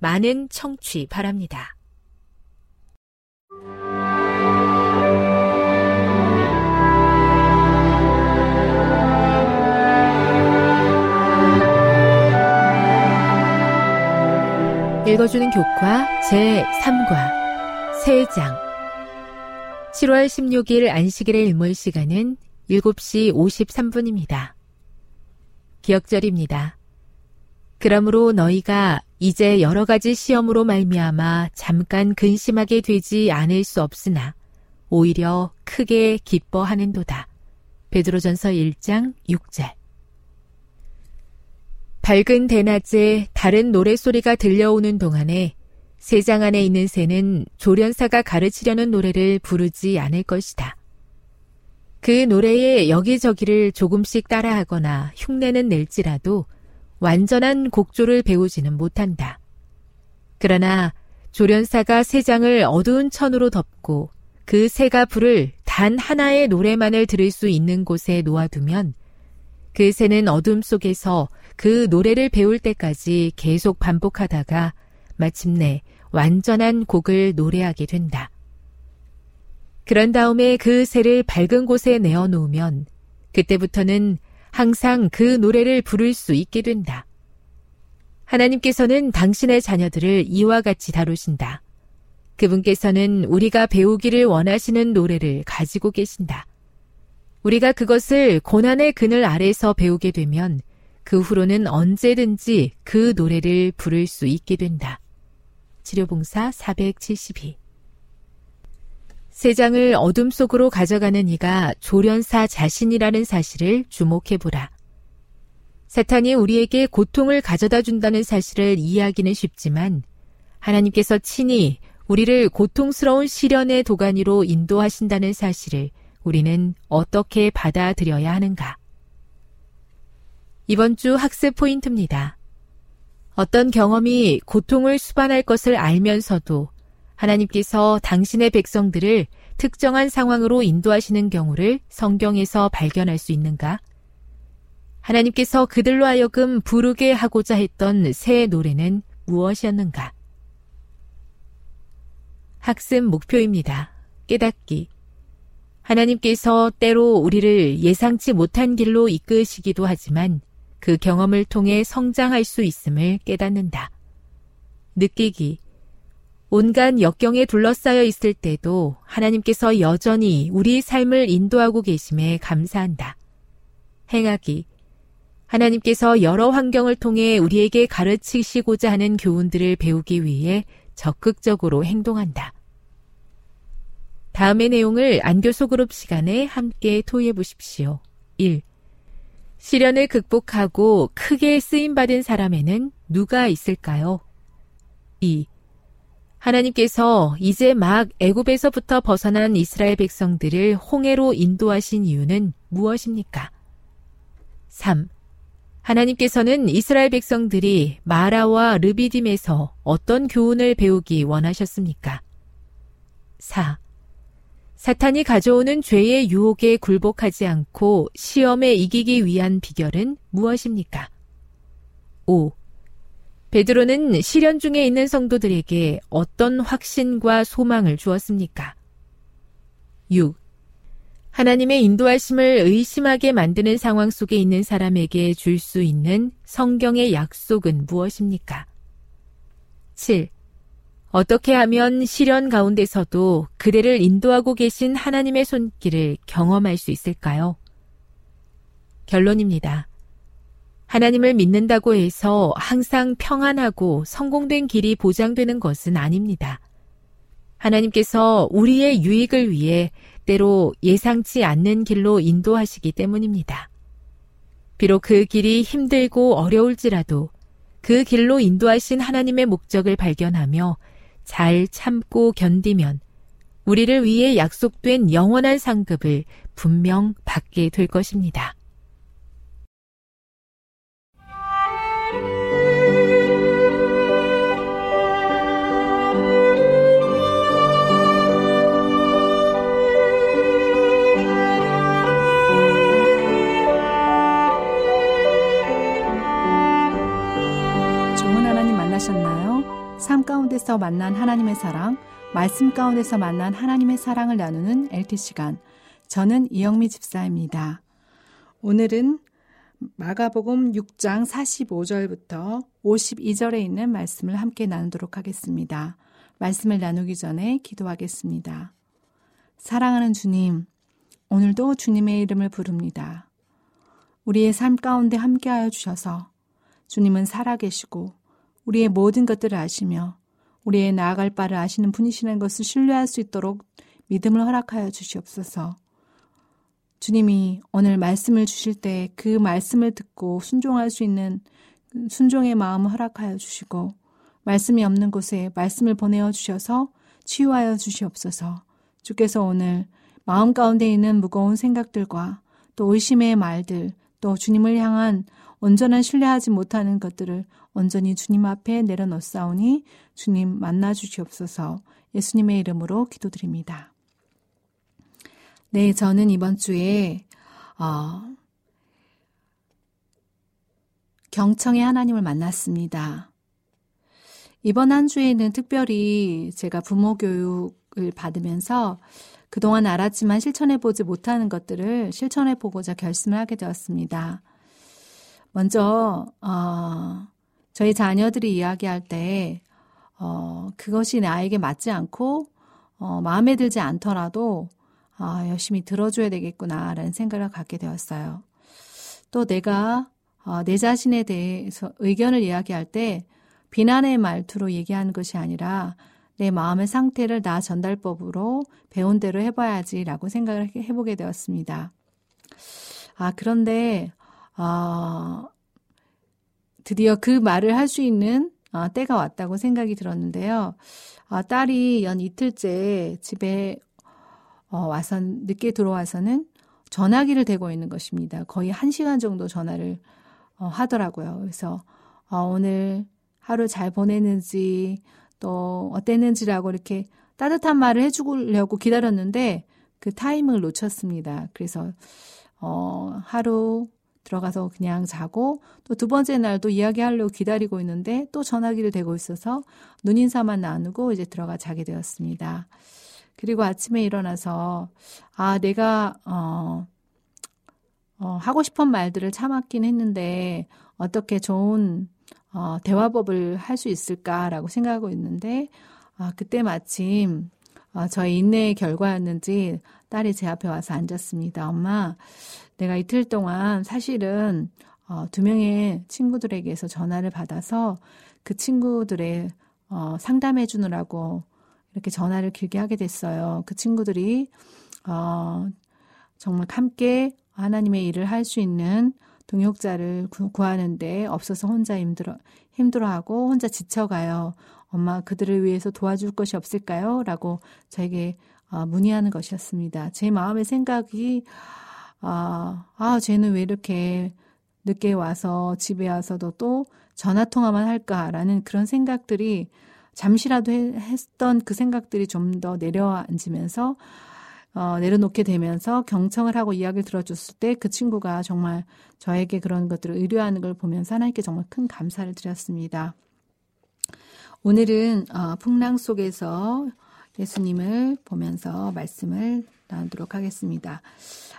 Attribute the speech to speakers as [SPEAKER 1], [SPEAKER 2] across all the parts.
[SPEAKER 1] 많은 청취 바랍니다. 읽어주는 교과 제3과 세장 7월 16일 안식일의 일몰 시간은 7시 53분입니다. 기억절입니다. 그러므로 너희가 이제 여러 가지 시험으로 말미암아 잠깐 근심하게 되지 않을 수 없으나 오히려 크게 기뻐하는도다. 베드로전서 1장 6절 밝은 대낮에 다른 노래소리가 들려오는 동안에 세장 안에 있는 새는 조련사가 가르치려는 노래를 부르지 않을 것이다. 그 노래에 여기저기를 조금씩 따라하거나 흉내는 낼지라도 완전한 곡조를 배우지는 못한다. 그러나 조련사가 새 장을 어두운 천으로 덮고 그 새가 부를 단 하나의 노래만을 들을 수 있는 곳에 놓아두면 그 새는 어둠 속에서 그 노래를 배울 때까지 계속 반복하다가 마침내 완전한 곡을 노래하게 된다. 그런 다음에 그 새를 밝은 곳에 내어 놓으면 그때부터는 항상 그 노래를 부를 수 있게 된다. 하나님께서는 당신의 자녀들을 이와 같이 다루신다. 그분께서는 우리가 배우기를 원하시는 노래를 가지고 계신다. 우리가 그것을 고난의 그늘 아래서 배우게 되면 그 후로는 언제든지 그 노래를 부를 수 있게 된다. 치료봉사 472. 세장을 어둠 속으로 가져가는 이가 조련사 자신이라는 사실을 주목해 보라. 사탄이 우리에게 고통을 가져다 준다는 사실을 이해하기는 쉽지만 하나님께서 친히 우리를 고통스러운 시련의 도가니로 인도하신다는 사실을 우리는 어떻게 받아들여야 하는가? 이번 주 학습 포인트입니다. 어떤 경험이 고통을 수반할 것을 알면서도 하나님께서 당신의 백성들을 특정한 상황으로 인도하시는 경우를 성경에서 발견할 수 있는가? 하나님께서 그들로 하여금 부르게 하고자 했던 새 노래는 무엇이었는가? 학습 목표입니다. 깨닫기. 하나님께서 때로 우리를 예상치 못한 길로 이끄시기도 하지만 그 경험을 통해 성장할 수 있음을 깨닫는다. 느끼기. 온갖 역경에 둘러싸여 있을 때도 하나님께서 여전히 우리 삶을 인도하고 계심에 감사한다. 행하기. 하나님께서 여러 환경을 통해 우리에게 가르치시고자 하는 교훈들을 배우기 위해 적극적으로 행동한다. 다음의 내용을 안교소 그룹 시간에 함께 토의해 보십시오. 1. 시련을 극복하고 크게 쓰임받은 사람에는 누가 있을까요? 2. 하나님께서 이제 막 애굽에서부터 벗어난 이스라엘 백성들을 홍해로 인도하신 이유는 무엇입니까? 3. 하나님께서는 이스라엘 백성들이 마라와 르비딤에서 어떤 교훈을 배우기 원하셨습니까? 4. 사탄이 가져오는 죄의 유혹에 굴복하지 않고 시험에 이기기 위한 비결은 무엇입니까? 5. 베드로는 시련 중에 있는 성도들에게 어떤 확신과 소망을 주었습니까? 6. 하나님의 인도하심을 의심하게 만드는 상황 속에 있는 사람에게 줄 수 있는 성경의 약속은 무엇입니까? 7. 어떻게 하면 시련 가운데서도 그대를 인도하고 계신 하나님의 손길을 경험할 수 있을까요? 결론입니다. 하나님을 믿는다고 해서 항상 평안하고 성공된 길이 보장되는 것은 아닙니다. 하나님께서 우리의 유익을 위해 때로 예상치 않는 길로 인도하시기 때문입니다. 비록 그 길이 힘들고 어려울지라도 그 길로 인도하신 하나님의 목적을 발견하며 잘 참고 견디면 우리를 위해 약속된 영원한 상급을 분명 받게 될 것입니다.
[SPEAKER 2] 삶 가운데서 만난 하나님의 사랑, 말씀 가운데서 만난 하나님의 사랑을 나누는 LT 시간. 저는 이영미 집사입니다. 오늘은 마가복음 6장 45절부터 52절에 있는 말씀을 함께 나누도록 하겠습니다. 말씀을 나누기 전에 기도하겠습니다. 사랑하는 주님, 오늘도 주님의 이름을 부릅니다. 우리의 삶 가운데 함께하여 주셔서 주님은 살아계시고 우리의 모든 것들을 아시며 우리의 나아갈 바를 아시는 분이시는 것을 신뢰할 수 있도록 믿음을 허락하여 주시옵소서. 주님이 오늘 말씀을 주실 때 그 말씀을 듣고 순종할 수 있는 순종의 마음을 허락하여 주시고 말씀이 없는 곳에 말씀을 보내어 주셔서 치유하여 주시옵소서. 주께서 오늘 마음 가운데 있는 무거운 생각들과 또 의심의 말들 또 주님을 향한 온전한 신뢰하지 못하는 것들을 온전히 주님 앞에 내려놓사오니 주님 만나 주시옵소서 예수님의 이름으로 기도드립니다. 네, 저는 이번 주에 어, 경청의 하나님을 만났습니다. 이번 한 주에는 특별히 제가 부모 교육을 받으면서 그동안 알았지만 실천해보지 못하는 것들을 실천해보고자 결심을 하게 되었습니다. 먼저, 어, 저희 자녀들이 이야기할 때, 어, 그것이 나에게 맞지 않고, 어, 마음에 들지 않더라도, 아, 열심히 들어줘야 되겠구나라는 생각을 갖게 되었어요. 또 내가, 어, 내 자신에 대해서 의견을 이야기할 때, 비난의 말투로 얘기하는 것이 아니라, 내 마음의 상태를 나 전달법으로 배운 대로 해봐야지라고 생각을 해보게 되었습니다. 아, 그런데, 어, 드디어 그 말을 할 수 있는 어, 때가 왔다고 생각이 들었는데요. 어, 딸이 연 이틀째 집에 어, 와서 늦게 들어와서는 전화기를 대고 있는 것입니다. 거의 한 시간 정도 전화를 어, 하더라고요. 그래서 어, 오늘 하루 잘 보냈는지 또 어땠는지라고 이렇게 따뜻한 말을 해주려고 기다렸는데 그 타이밍을 놓쳤습니다. 그래서 어, 하루 들어가서 그냥 자고 또 두 번째 날도 이야기하려고 기다리고 있는데 또 전화기를 대고 있어서 눈인사만 나누고 이제 들어가 자게 되었습니다. 그리고 아침에 일어나서 아 내가 어, 어 하고 싶은 말들을 참았긴 했는데 어떻게 좋은 어, 대화법을 할 수 있을까라고 생각하고 있는데 아, 그때 마침 어, 저의 인내의 결과였는지 딸이 제 앞에 와서 앉았습니다. 엄마, 내가 이틀 동안 사실은 어, 두 명의 친구들에게서 전화를 받아서 그 친구들의 어, 상담해 주느라고 이렇게 전화를 길게 하게 됐어요. 그 친구들이 어, 정말 함께 하나님의 일을 할 수 있는 동역자를 구하는데 없어서 혼자 힘들어 힘들어하고 혼자 지쳐가요. 엄마 그들을 위해서 도와줄 것이 없을까요? 라고 저에게 어, 문의하는 것이었습니다. 제 마음의 생각이 아, 아, 쟤는 왜 이렇게 늦게 와서 집에 와서도 또 전화 통화만 할까라는 그런 생각들이 잠시라도 했던 그 생각들이 좀 더 내려앉으면서 어, 내려놓게 되면서 경청을 하고 이야기를 들어줬을 때 그 친구가 정말 저에게 그런 것들을 의뢰하는 걸 보면서 하나님께 정말 큰 감사를 드렸습니다. 오늘은 어, 풍랑 속에서 예수님을 보면서 말씀을 나누도록 하겠습니다.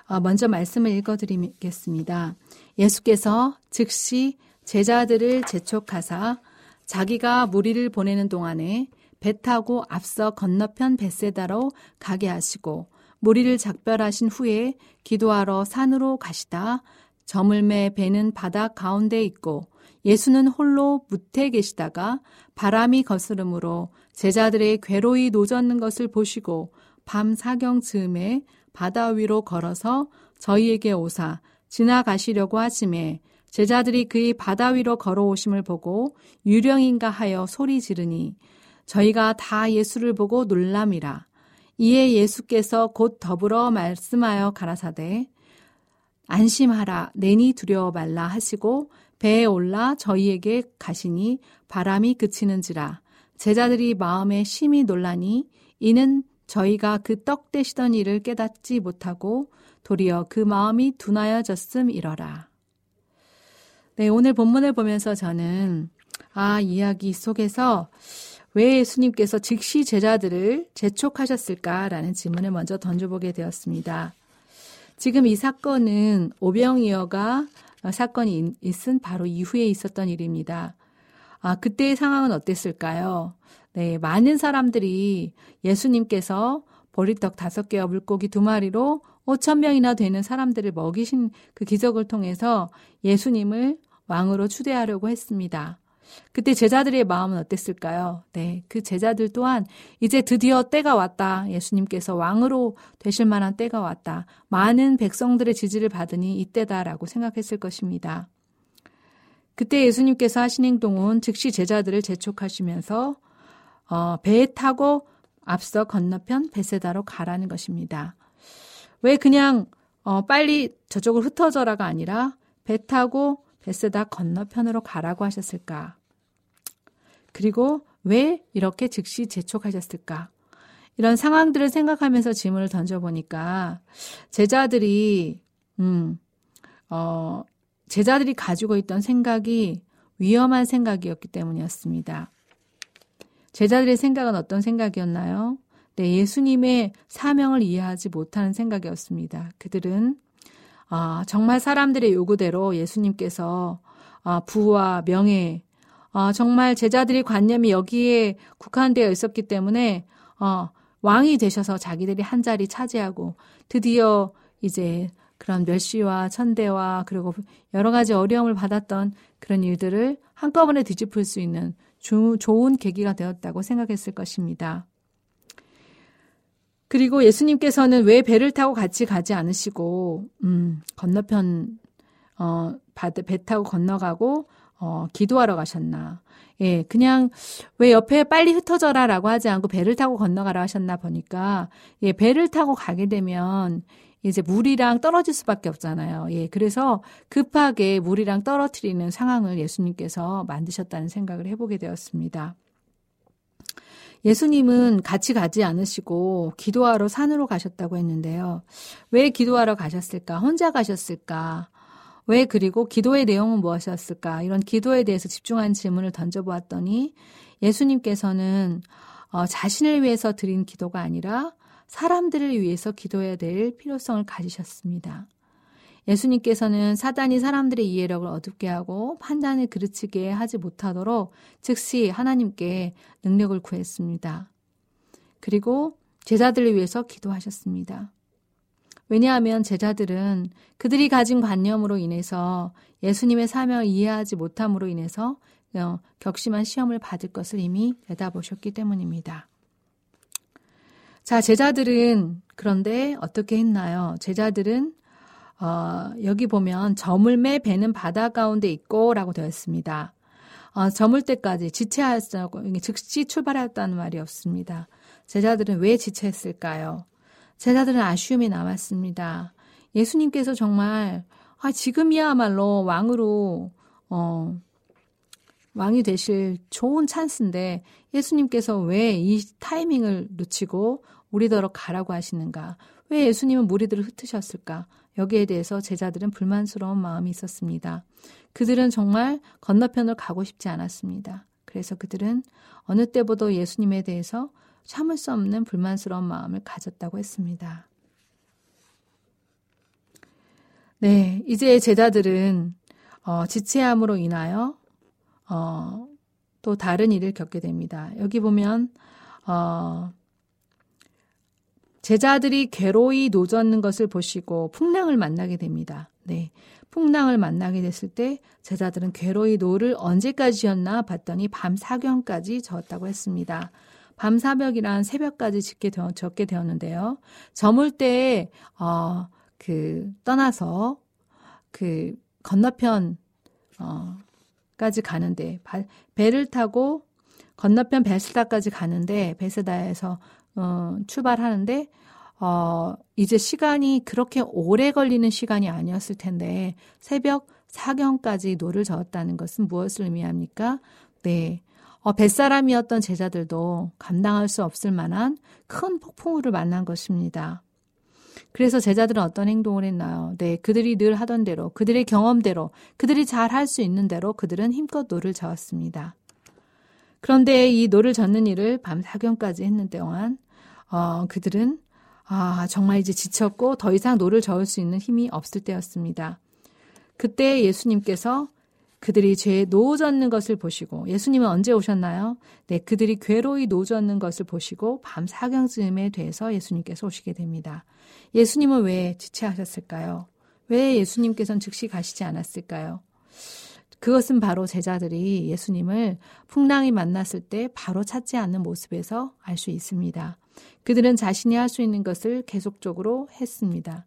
[SPEAKER 2] 어, 먼저 말씀을 읽어드리겠습니다. 예수께서 즉시 제자들을 재촉하사 자기가 무리를 보내는 동안에 배 타고 앞서 건너편 벳세다로 가게 하시고 무리를 작별하신 후에 기도하러 산으로 가시다 저물매 배는 바다 가운데 있고 예수는 홀로 무태 계시다가 바람이 거스름으로 제자들의 괴로이 노젓는 것을 보시고 밤 사경 즈음에 바다 위로 걸어서 저희에게 오사 지나가시려고 하심에 제자들이 그의 바다 위로 걸어오심을 보고 유령인가 하여 소리 지르니 저희가 다 예수를 보고 놀람이라. 이에 예수께서 곧 더불어 말씀하여 가라사대 안심하라 내니 두려워 말라 하시고 배에 올라 저희에게 가시니 바람이 그치는지라 제자들이 마음에 심히 놀라니 이는 저희가 그떡 대시던 일을 깨닫지 못하고 도리어 그 마음이 둔하여졌음 이러라. 네, 오늘 본문을 보면서 저는 아, 이야기 속에서 왜 예수님께서 즉시 제자들을 재촉하셨을까라는 질문을 먼저 던져보게 되었습니다. 지금 이 사건은 오병이어가 사건이 있은 바로 이후에 있었던 일입니다. 아, 그때의 상황은 어땠을까요? 네, 많은 사람들이 예수님께서 보리떡 다섯 개와 물고기 두 마리로 5천 명이나 되는 사람들을 먹이신 그 기적을 통해서 예수님을 왕으로 추대하려고 했습니다. 그때 제자들의 마음은 어땠을까요? 네, 그 제자들 또한 이제 드디어 때가 왔다. 예수님께서 왕으로 되실 만한 때가 왔다. 많은 백성들의 지지를 받으니 이때다라고 생각했을 것입니다. 그때 예수님께서 하신 행동은 즉시 제자들을 재촉하시면서 어, 배에 타고 앞서 건너편 베세다로 가라는 것입니다. 왜 그냥 어, 빨리 저쪽으로 흩어져라가 아니라 배 타고 베세다 건너편으로 가라고 하셨을까? 그리고 왜 이렇게 즉시 재촉하셨을까? 이런 상황들을 생각하면서 질문을 던져보니까 제자들이, 음, 어, 제자들이 가지고 있던 생각이 위험한 생각이었기 때문이었습니다. 제자들의 생각은 어떤 생각이었나요? 네, 예수님의 사명을 이해하지 못하는 생각이었습니다. 그들은 아, 정말 사람들의 요구대로 예수님께서 아, 부와 명예, 아, 정말 제자들의 관념이 여기에 국한되어 있었기 때문에 어, 왕이 되셔서 자기들이 한 자리 차지하고 드디어 이제 그런 멸시와 천대와 그리고 여러 가지 어려움을 받았던 그런 일들을 한꺼번에 뒤집을 수 있는 주, 좋은 계기가 되었다고 생각했을 것입니다. 그리고 예수님께서는 왜 배를 타고 같이 가지 않으시고, 음, 건너편, 어, 배 타고 건너가고, 어, 기도하러 가셨나. 예, 그냥 왜 옆에 빨리 흩어져라 라고 하지 않고 배를 타고 건너가라 하셨나 보니까, 예, 배를 타고 가게 되면 이제 물이랑 떨어질 수밖에 없잖아요. 예, 그래서 급하게 물이랑 떨어뜨리는 상황을 예수님께서 만드셨다는 생각을 해보게 되었습니다. 예수님은 같이 가지 않으시고 기도하러 산으로 가셨다고 했는데요. 왜 기도하러 가셨을까? 혼자 가셨을까? 왜 그리고 기도의 내용은 무엇이었을까? 이런 기도에 대해서 집중한 질문을 던져보았더니 예수님께서는 어, 자신을 위해서 드린 기도가 아니라 사람들을 위해서 기도해야 될 필요성을 가지셨습니다. 예수님께서는 사단이 사람들의 이해력을 어둡게 하고 판단을 그르치게 하지 못하도록 즉시 하나님께 능력을 구했습니다. 그리고 제자들을 위해서 기도하셨습니다. 왜냐하면 제자들은 그들이 가진 관념으로 인해서 예수님의 사명을 이해하지 못함으로 인해서 어, 격심한 시험을 받을 것을 이미 내다보셨기 때문입니다. 자, 제자들은 그런데 어떻게 했나요? 제자들은 어, 여기 보면 저물매 배는 바다 가운데 있고라고 되어 있습니다. 어, 저물 때까지 지체하였다고 즉시 출발하였다는 말이 없습니다. 제자들은 왜 지체했을까요? 제자들은 아쉬움이 남았습니다. 예수님께서 정말 아, 지금이야말로 왕으로 어, 왕이 되실 좋은 찬스인데 예수님께서 왜 이 타이밍을 놓치고 우리더러 가라고 하시는가? 왜 예수님은 무리들을 흩으셨을까? 여기에 대해서 제자들은 불만스러운 마음이 있었습니다. 그들은 정말 건너편을 가고 싶지 않았습니다. 그래서 그들은 어느 때보다 예수님에 대해서 참을 수 없는 불만스러운 마음을 가졌다고 했습니다. 네, 이제 제자들은 어, 지체함으로 인하여 어, 또 다른 일을 겪게 됩니다. 여기 보면 어, 제자들이 괴로이 노젓는 것을 보시고 풍랑을 만나게 됩니다. 네. 풍랑을 만나게 됐을 때 제자들은 괴로이 노를 언제까지였나 봤더니 밤 사경까지 저었다고 했습니다. 밤 사경이란 새벽까지 젓게 되어, 젓게 되었는데요. 저물 때, 어, 그, 떠나서 그 건너편, 어, 까지 가는데, 배를 타고 건너편 벳새다까지 가는데, 벳새다에서 어, 출발하는데 어, 이제 시간이 그렇게 오래 걸리는 시간이 아니었을 텐데 새벽 사경까지 노를 저었다는 것은 무엇을 의미합니까? 네. 어, 뱃사람이었던 제자들도 감당할 수 없을 만한 큰 폭풍우를 만난 것입니다. 그래서 제자들은 어떤 행동을 했나요? 네, 그들이 늘 하던 대로, 그들의 경험대로, 그들이 잘 할 수 있는 대로 그들은 힘껏 노를 저었습니다. 그런데 이 노를 젓는 일을 밤 사경까지 했는 동안 어, 그들은 아, 정말 이제 지쳤고 더 이상 노를 저을 수 있는 힘이 없을 때였습니다. 그때 예수님께서 그들이 죄에 노젓는 것을 보시고 예수님은 언제 오셨나요? 네, 그들이 괴로이 노젓는 것을 보시고 밤 사경쯤에 돼서 예수님께서 오시게 됩니다. 예수님은 왜 지체하셨을까요? 왜 예수님께서는 즉시 가시지 않았을까요? 그것은 바로 제자들이 예수님을 풍랑이 만났을 때 바로 찾지 않는 모습에서 알 수 있습니다. 그들은 자신이 할 수 있는 것을 계속적으로 했습니다.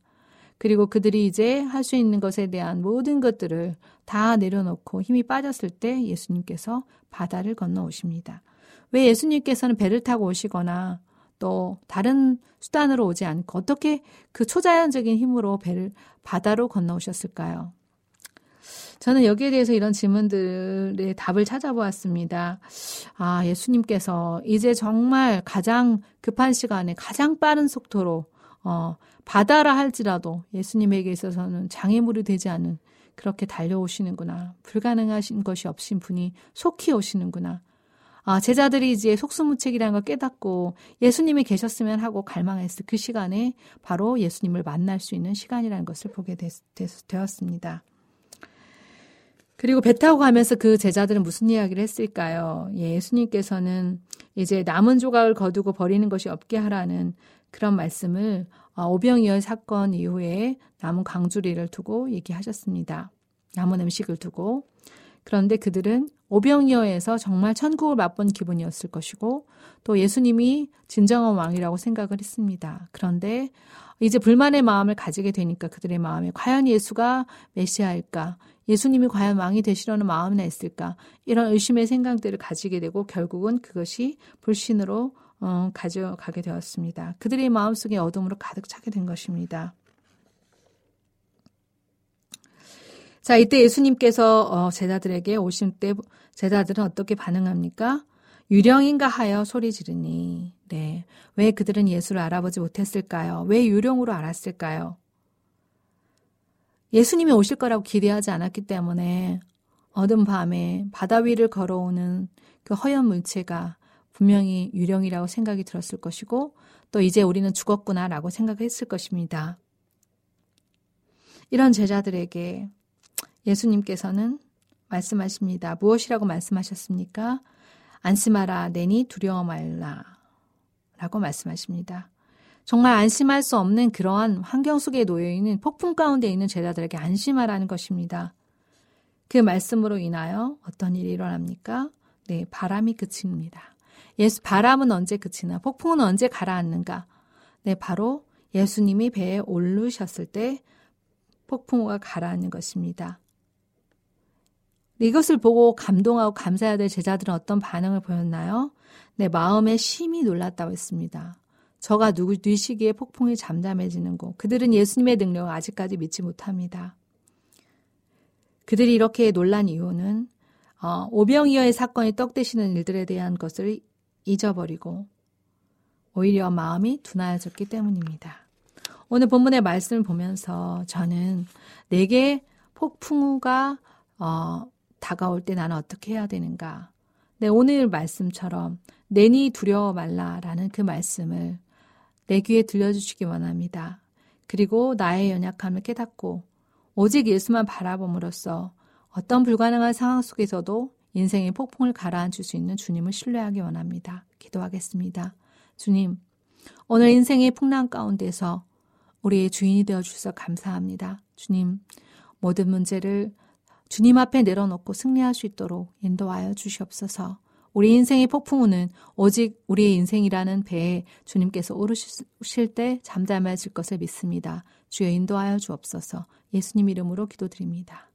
[SPEAKER 2] 그리고 그들이 이제 할 수 있는 것에 대한 모든 것들을 다 내려놓고 힘이 빠졌을 때 예수님께서 바다를 건너 오십니다. 왜 예수님께서는 배를 타고 오시거나 또 다른 수단으로 오지 않고 어떻게 그 초자연적인 힘으로 배를 바다로 건너 오셨을까요? 저는 여기에 대해서 이런 질문들의 답을 찾아보았습니다. 아, 예수님께서 이제 정말 가장 급한 시간에 가장 빠른 속도로 어, 바다라 할지라도 예수님에게 있어서는 장애물이 되지 않은 그렇게 달려오시는구나. 불가능하신 것이 없신 분이 속히 오시는구나. 아, 제자들이 이제 속수무책이라는 걸 깨닫고 예수님이 계셨으면 하고 갈망했을 그 시간에 바로 예수님을 만날 수 있는 시간이라는 것을 보게 됐, 됐, 되었습니다. 그리고 배 타고 가면서 그 제자들은 무슨 이야기를 했을까요? 예, 예수님께서는 이제 남은 조각을 거두고 버리는 것이 없게 하라는 그런 말씀을 어, 오병이어 사건 이후에 남은 강주리를 두고 얘기하셨습니다. 남은 음식을 두고. 그런데 그들은 오병이어에서 정말 천국을 맛본 기분이었을 것이고 또 예수님이 진정한 왕이라고 생각을 했습니다. 그런데 이제 불만의 마음을 가지게 되니까 그들의 마음에 과연 예수가 메시아일까? 예수님이 과연 왕이 되시려는 마음이나 있을까? 이런 의심의 생각들을 가지게 되고 결국은 그것이 불신으로 어, 가져가게 되었습니다. 그들의 마음속에 어둠으로 가득 차게 된 것입니다. 자, 이때 예수님께서 어, 제자들에게 오실 때 제자들은 어떻게 반응합니까? 유령인가 하여 소리 지르니. 네. 왜 그들은 예수를 알아보지 못했을까요? 왜 유령으로 알았을까요? 예수님이 오실 거라고 기대하지 않았기 때문에 어둠 밤에 바다 위를 걸어오는 그 허연 물체가 분명히 유령이라고 생각이 들었을 것이고 또 이제 우리는 죽었구나라고 생각했을 것입니다. 이런 제자들에게 예수님께서는 말씀하십니다. 무엇이라고 말씀하셨습니까? 안심하라, 내니 두려워 말라. 라고 말씀하십니다. 정말 안심할 수 없는 그러한 환경 속에 놓여 있는 폭풍 가운데 있는 제자들에게 안심하라는 것입니다. 그 말씀으로 인하여 어떤 일이 일어납니까? 네, 바람이 그칩니다. 예수 바람은 언제 그치나 폭풍은 언제 가라앉는가? 네, 바로 예수님이 배에 오르셨을 때 폭풍우가 가라앉는 것입니다. 이것을 보고 감동하고 감사해야 될 제자들은 어떤 반응을 보였나요? 네, 마음에 심히 놀랐다고 했습니다. 저가 누구 뉘시기에 폭풍이 잠잠해지는 곳. 그들은 예수님의 능력을 아직까지 믿지 못합니다. 그들이 이렇게 놀란 이유는 어, 오병이어의 사건이 떡 대시는 일들에 대한 것을 잊어버리고 오히려 마음이 둔하여졌기 때문입니다. 오늘 본문의 말씀을 보면서 저는 내게 폭풍우가 어, 다가올 때 나는 어떻게 해야 되는가? 네, 오늘 말씀처럼 내니 두려워 말라라는 그 말씀을 내 귀에 들려주시기 원합니다. 그리고 나의 연약함을 깨닫고 오직 예수만 바라봄으로써 어떤 불가능한 상황 속에서도 인생의 폭풍을 가라앉힐 수 있는 주님을 신뢰하기 원합니다. 기도하겠습니다. 주님, 오늘 인생의 풍랑 가운데서 우리의 주인이 되어 주셔서 감사합니다. 주님, 모든 문제를 주님 앞에 내려놓고 승리할 수 있도록 인도하여 주시옵소서. 우리 인생의 폭풍우는 오직 우리의 인생이라는 배에 주님께서 오르실 때 잠잠해질 것을 믿습니다. 주여 인도하여 주옵소서. 예수님 이름으로 기도드립니다.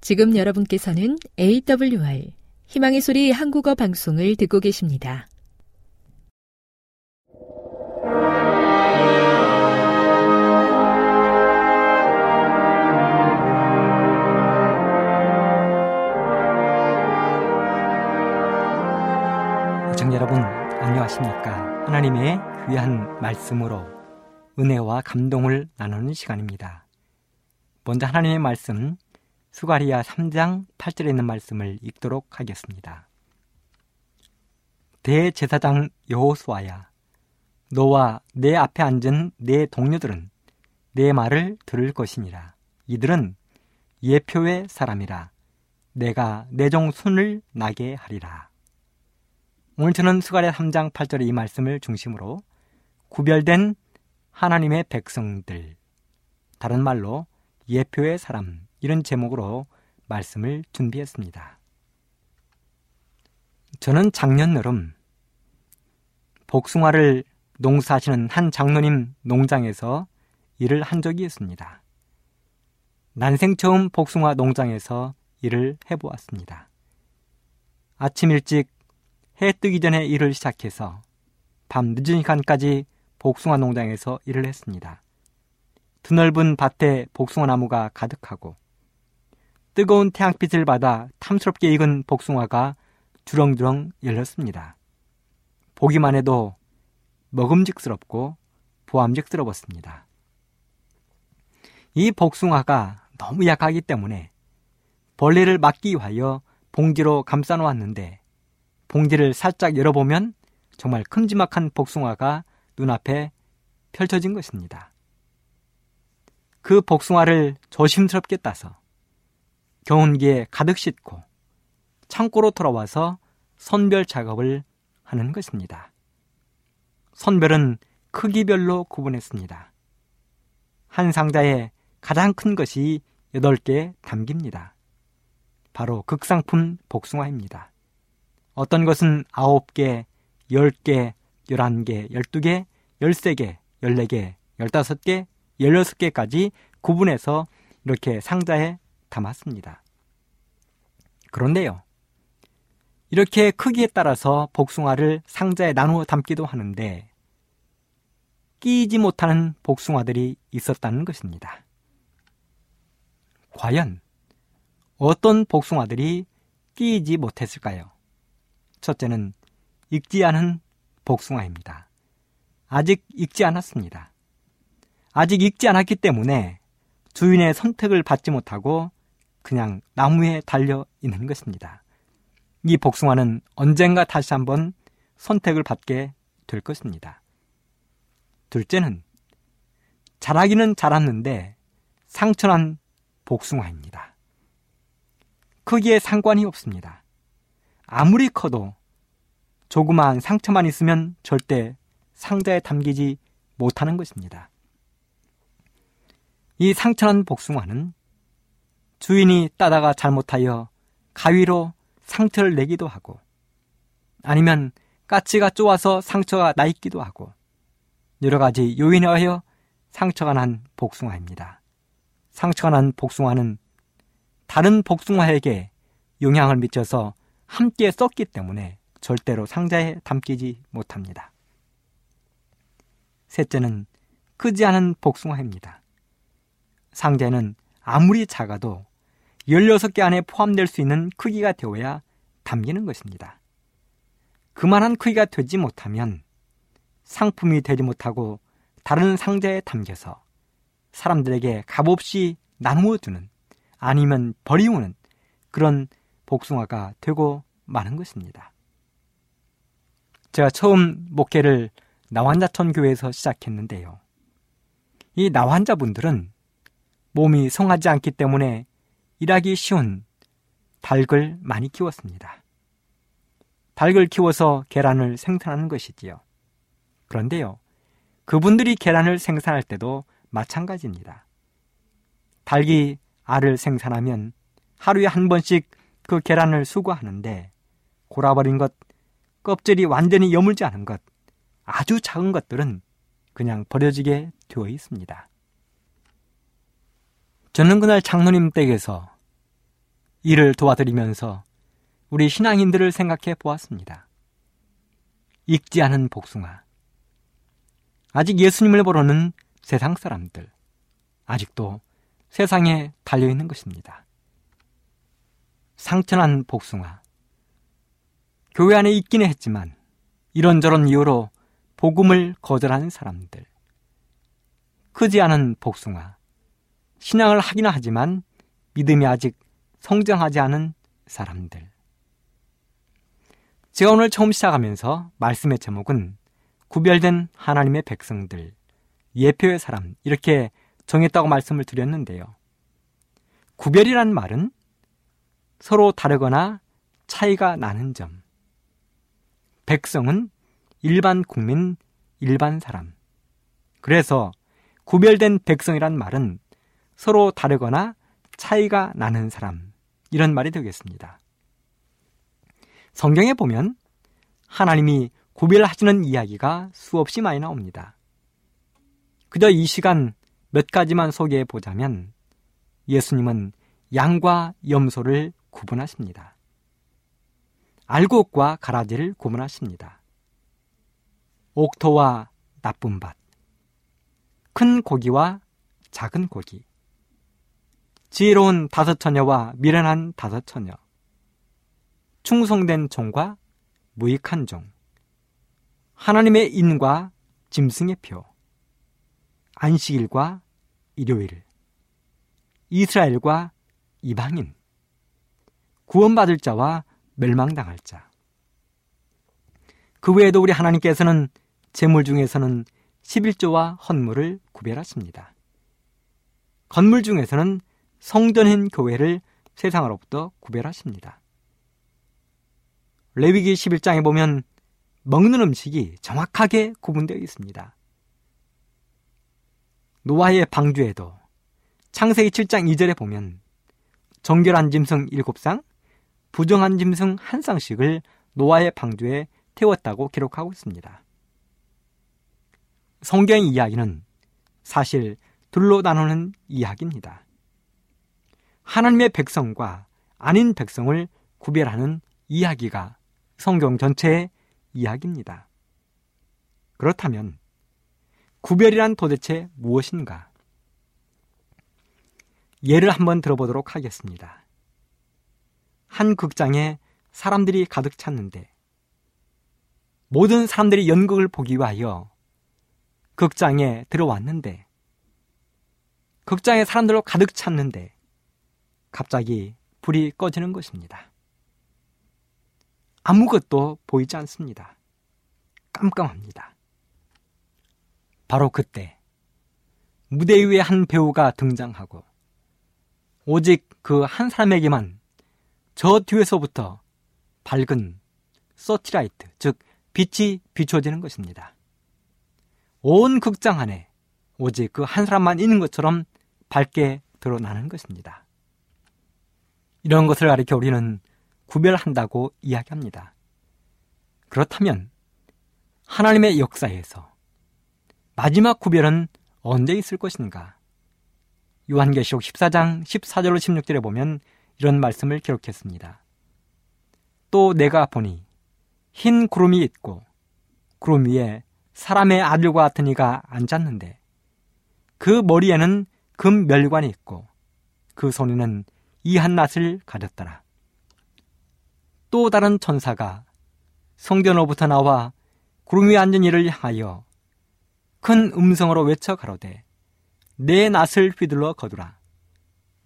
[SPEAKER 1] 지금 여러분께서는 AWR 희망의 소리 한국어 방송을 듣고 계십니다.
[SPEAKER 3] 애청 여러분 안녕하십니까? 하나님의 귀한 말씀으로 은혜와 감동을 나누는 시간입니다. 먼저 하나님의 말씀 수가리아 3장 8절에 있는 말씀을 읽도록 하겠습니다. 대제사장 여호수아야 너와 내 앞에 앉은 내 동료들은 내 말을 들을 것이니라. 이들은 예표의 사람이라. 내가 내종 손을 나게 하리라. 오늘 저는 수가랴 3장 8절의 이 말씀을 중심으로 구별된 하나님의 백성들, 다른 말로 예표의 사람, 이런 제목으로 말씀을 준비했습니다. 저는 작년 여름 복숭아를 농사하시는 한 장로님 농장에서 일을 한 적이 있습니다. 난생 처음 복숭아 농장에서 일을 해보았습니다. 아침 일찍 해 뜨기 전에 일을 시작해서 밤 늦은 시간까지 복숭아 농장에서 일을 했습니다. 드넓은 밭에 복숭아 나무가 가득하고 뜨거운 태양빛을 받아 탐스럽게 익은 복숭아가 주렁주렁 열렸습니다. 보기만 해도 먹음직스럽고 보암직스러웠습니다. 이 복숭아가 너무 약하기 때문에 벌레를 막기 위하여 봉지로 감싸 놓았는데 봉지를 살짝 열어보면 정말 큼지막한 복숭아가 눈앞에 펼쳐진 것입니다. 그 복숭아를 조심스럽게 따서 경운기에 가득 싣고 창고로 돌아와서 선별 작업을 하는 것입니다. 선별은 크기별로 구분했습니다. 한 상자에 가장 큰 것이 8개 담깁니다. 바로 극상품 복숭아입니다. 어떤 것은 9개, 10개, 11개, 12개, 13개, 14개, 15개, 16개까지 구분해서 이렇게 상자에 담았습니다. 그런데요. 이렇게 크기에 따라서 복숭아를 상자에 나누어 담기도 하는데 끼지 못하는 복숭아들이 있었다는 것입니다. 과연 어떤 복숭아들이 끼지 못했을까요? 첫째는 익지 않은 복숭아입니다. 아직 익지 않았습니다. 아직 익지 않았기 때문에 주인의 선택을 받지 못하고 그냥 나무에 달려 있는 것입니다. 이 복숭아는 언젠가 다시 한번 선택을 받게 될 것입니다. 둘째는 자라기는 자랐는데 상처난 복숭아입니다. 크기에 상관이 없습니다. 아무리 커도 조그마한 상처만 있으면 절대 상자에 담기지 못하는 것입니다. 이 상처난 복숭아는 주인이 따다가 잘못하여 가위로 상처를 내기도 하고 아니면 까치가 쪼아서 상처가 나 있기도 하고 여러 가지 요인에 의하여 상처가 난 복숭아입니다. 상처가 난 복숭아는 다른 복숭아에게 영향을 미쳐서 함께 썩기 때문에 절대로 상자에 담기지 못합니다. 셋째는 크지 않은 복숭아입니다. 상자에는 아무리 작아도 16개 안에 포함될 수 있는 크기가 되어야 담기는 것입니다. 그만한 크기가 되지 못하면 상품이 되지 못하고 다른 상자에 담겨서 사람들에게 값없이 나누어 주는 아니면 버리우는 그런 복숭아가 되고 마는 것입니다. 제가 처음 목회를 나환자천 교회에서 시작했는데요. 이 나환자분들은 몸이 성하지 않기 때문에 일하기 쉬운 닭을 많이 키웠습니다. 닭을 키워서 계란을 생산하는 것이지요. 그런데요, 그분들이 계란을 생산할 때도 마찬가지입니다. 닭이 알을 생산하면 하루에 한 번씩 그 계란을 수거하는데 골아버린 것, 껍질이 완전히 여물지 않은 것, 아주 작은 것들은 그냥 버려지게 되어 있습니다. 저는 그날 장로님 댁에서 일을 도와드리면서 우리 신앙인들을 생각해 보았습니다. 익지 않은 복숭아. 아직 예수님을 모르는 세상 사람들. 아직도 세상에 달려있는 것입니다. 상처난 복숭아. 교회 안에 있기는 했지만 이런저런 이유로 복음을 거절하는 사람들. 크지 않은 복숭아. 신앙을 하기는 하지만 믿음이 아직 성장하지 않은 사람들. 제가 오늘 처음 시작하면서 말씀의 제목은 구별된 하나님의 백성들, 예표의 사람, 이렇게 정했다고 말씀을 드렸는데요. 구별이란 말은 서로 다르거나 차이가 나는 점. 백성은 일반 국민, 일반 사람. 그래서 구별된 백성이란 말은 서로 다르거나 차이가 나는 사람. 이런 말이 되겠습니다. 성경에 보면 하나님이 구별하시는 이야기가 수없이 많이 나옵니다. 그저 이 시간 몇 가지만 소개해 보자면 예수님은 양과 염소를 구분하십니다. 알곡과 가라지를 구분하십니다. 옥토와 나쁜 밭, 큰 고기와 작은 고기, 지혜로운 다섯 처녀와 미련한 다섯 처녀, 충성된 종과 무익한 종, 하나님의 인과 짐승의 표, 안식일과 일요일, 이스라엘과 이방인, 구원받을 자와 멸망당할 자. 그 외에도 우리 하나님께서는 재물 중에서는 11조와 헌물을 구별하십니다. 건물 중에서는 성전인 교회를 세상으로부터 구별하십니다. 레위기 11장에 보면 먹는 음식이 정확하게 구분되어 있습니다. 노아의 방주에도 창세기 7장 2절에 보면 정결한 짐승 7쌍, 부정한 짐승 한 쌍씩을 노아의 방주에 태웠다고 기록하고 있습니다. 성경 이야기는 사실 둘로 나누는 이야기입니다. 하나님의 백성과 아닌 백성을 구별하는 이야기가 성경 전체의 이야기입니다. 그렇다면 구별이란 도대체 무엇인가? 예를 한번 들어보도록 하겠습니다. 한 극장에 사람들이 가득 찼는데 모든 사람들이 연극을 보기 위하여 극장에 들어왔는데 극장에 사람들로 가득 찼는데 갑자기 불이 꺼지는 것입니다. 아무것도 보이지 않습니다. 깜깜합니다. 바로 그때 무대 위에 한 배우가 등장하고 오직 그 한 사람에게만 저 뒤에서부터 밝은 서티라이트, 즉 빛이 비춰지는 것입니다. 온 극장 안에 오직 그 한 사람만 있는 것처럼 밝게 드러나는 것입니다. 이런 것을 가리켜 우리는 구별한다고 이야기합니다. 그렇다면 하나님의 역사에서 마지막 구별은 언제 있을 것인가? 요한계시록 14장 14절로 16절에 보면 이런 말씀을 기록했습니다. 또 내가 보니 흰 구름이 있고 구름 위에 사람의 아들과 같은 이가 앉았는데 그 머리에는 금 멸관이 있고 그 손에는 이 한낫을 가졌더라. 또 다른 천사가 성전으로부터 나와 구름 위에 앉은 이를 향하여 큰 음성으로 외쳐 가로되 내 낫을 휘둘러 거두라.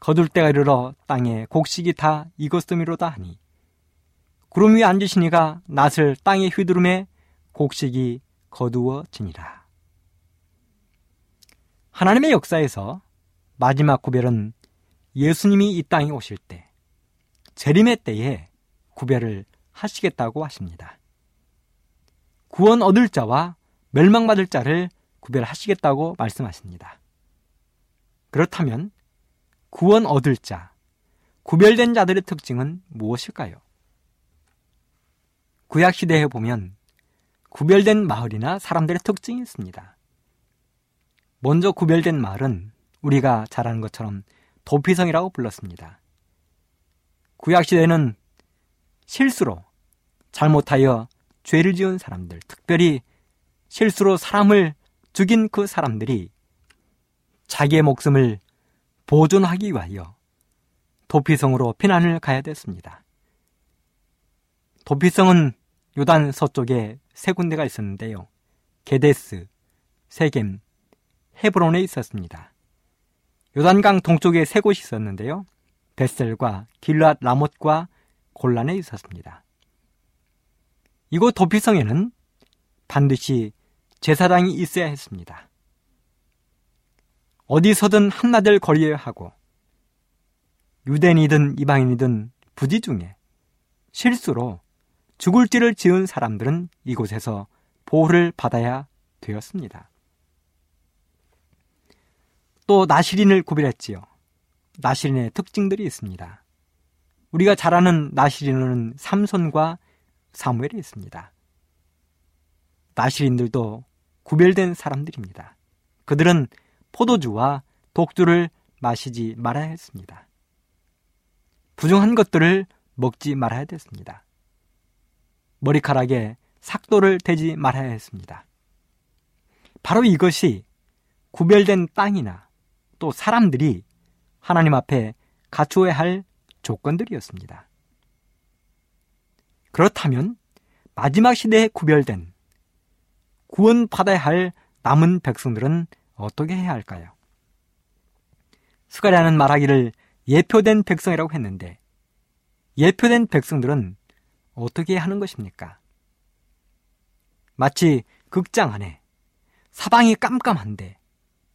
[SPEAKER 3] 거둘 때가 이르러 땅에 곡식이 다 익었음이로다 하니 구름 위에 앉으시니가 낫을 땅에 휘두름에 곡식이 거두어지니라. 하나님의 역사에서 마지막 구별은 예수님이 이 땅에 오실 때, 재림의 때에 구별을 하시겠다고 하십니다. 구원 얻을 자와 멸망받을 자를 구별하시겠다고 말씀하십니다. 그렇다면 구원 얻을 자, 구별된 자들의 특징은 무엇일까요? 구약 시대에 보면 구별된 마을이나 사람들의 특징이 있습니다. 먼저 구별된 마을은 우리가 잘 아는 것처럼 도피성이라고 불렀습니다. 구약 시대는 실수로 잘못하여 죄를 지은 사람들, 특별히 실수로 사람을 죽인 그 사람들이 자기의 목숨을 보존하기 위하여 도피성으로 피난을 가야 됐습니다. 도피성은 요단 서쪽에 세 군데가 있었는데요. 게데스, 세겜, 헤브론에 있었습니다. 요단강 동쪽에 세 곳이 있었는데요. 베셀과 길랏 라못과 골란에 있었습니다. 이곳 도피성에는 반드시 제사장이 있어야 했습니다. 어디서든 한나절 거리에 하고 유대인이든 이방인이든 부지 중에 실수로 죽을 띠를 지은 사람들은 이곳에서 보호를 받아야 되었습니다. 또 나시린을 구별했지요. 나시린의 특징들이 있습니다. 우리가 잘 아는 나시린은 삼손과 사무엘이 있습니다. 나시린들도 구별된 사람들입니다. 그들은 포도주와 독주를 마시지 말아야 했습니다. 부정한 것들을 먹지 말아야 됐습니다. 머리카락에 삭도를 대지 말아야 했습니다. 바로 이것이 구별된 땅이나 또 사람들이 하나님 앞에 갖추어야 할 조건들이었습니다. 그렇다면 마지막 시대에 구별된 구원받아야 할 남은 백성들은 어떻게 해야 할까요? 스가랴는 말하기를 예표된 백성이라고 했는데 예표된 백성들은 어떻게 하는 것입니까? 마치 극장 안에 사방이 깜깜한데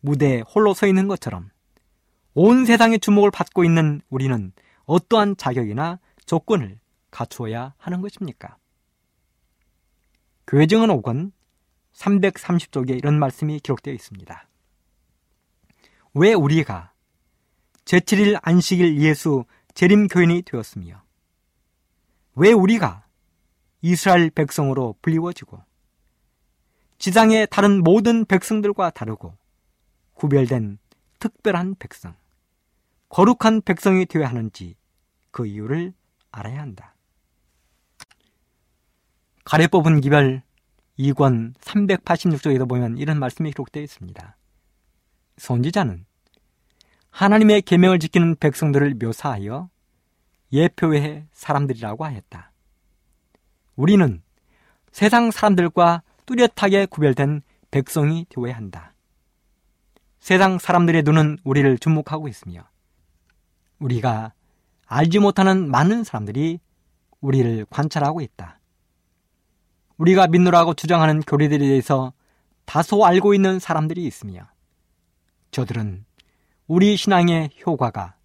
[SPEAKER 3] 무대에 홀로 서 있는 것처럼 온 세상의 주목을 받고 있는 우리는 어떠한 자격이나 조건을 갖추어야 하는 것입니까? 교회증은 5권 330쪽에 이런 말씀이 기록되어 있습니다. 왜 우리가 제7일 안식일 예수 재림 교인이 되었으며 왜 우리가 이스라엘 백성으로 불리워지고 지상의 다른 모든 백성들과 다르고 구별된 특별한 백성, 거룩한 백성이 되어야 하는지 그 이유를 알아야 한다. 가래 뽑은 기별 2권 386쪽에도 보면 이런 말씀이 기록되어 있습니다. 선지자는 하나님의 계명을 지키는 백성들을 묘사하여 예표의 사람들이라고 하였다. 우리는 세상 사람들과 뚜렷하게 구별된 백성이 되어야 한다. 세상 사람들의 눈은 우리를 주목하고 있으며 우리가 알지 못하는 많은 사람들이 우리를 관찰하고 있다. 우리가 믿노라고 주장하는 교리들에 대해서 다소 알고 있는 사람들이 있으며 저들은 우리 신앙의 효과가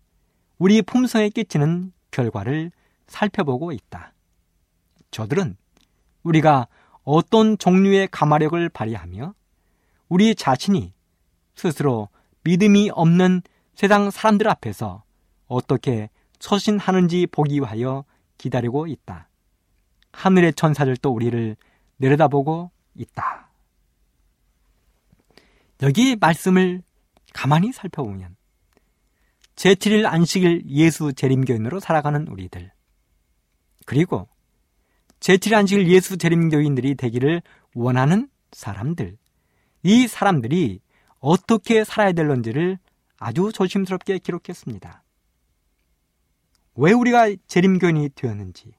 [SPEAKER 3] 우리 품성에 끼치는 결과를 살펴보고 있다. 저들은 우리가 어떤 종류의 가마력을 발휘하며 우리 자신이 스스로 믿음이 없는 세상 사람들 앞에서 어떻게 처신하는지 보기 위하여 기다리고 있다. 하늘의 천사들도 우리를 내려다보고 있다. 여기 말씀을 가만히 살펴보면 제7일 안식일 예수 재림교인으로 살아가는 우리들 그리고 제7일 안식일 예수 재림교인들이 되기를 원하는 사람들 이 사람들이 어떻게 살아야 될런지를 아주 조심스럽게 기록했습니다. 왜 우리가 재림교인이 되었는지,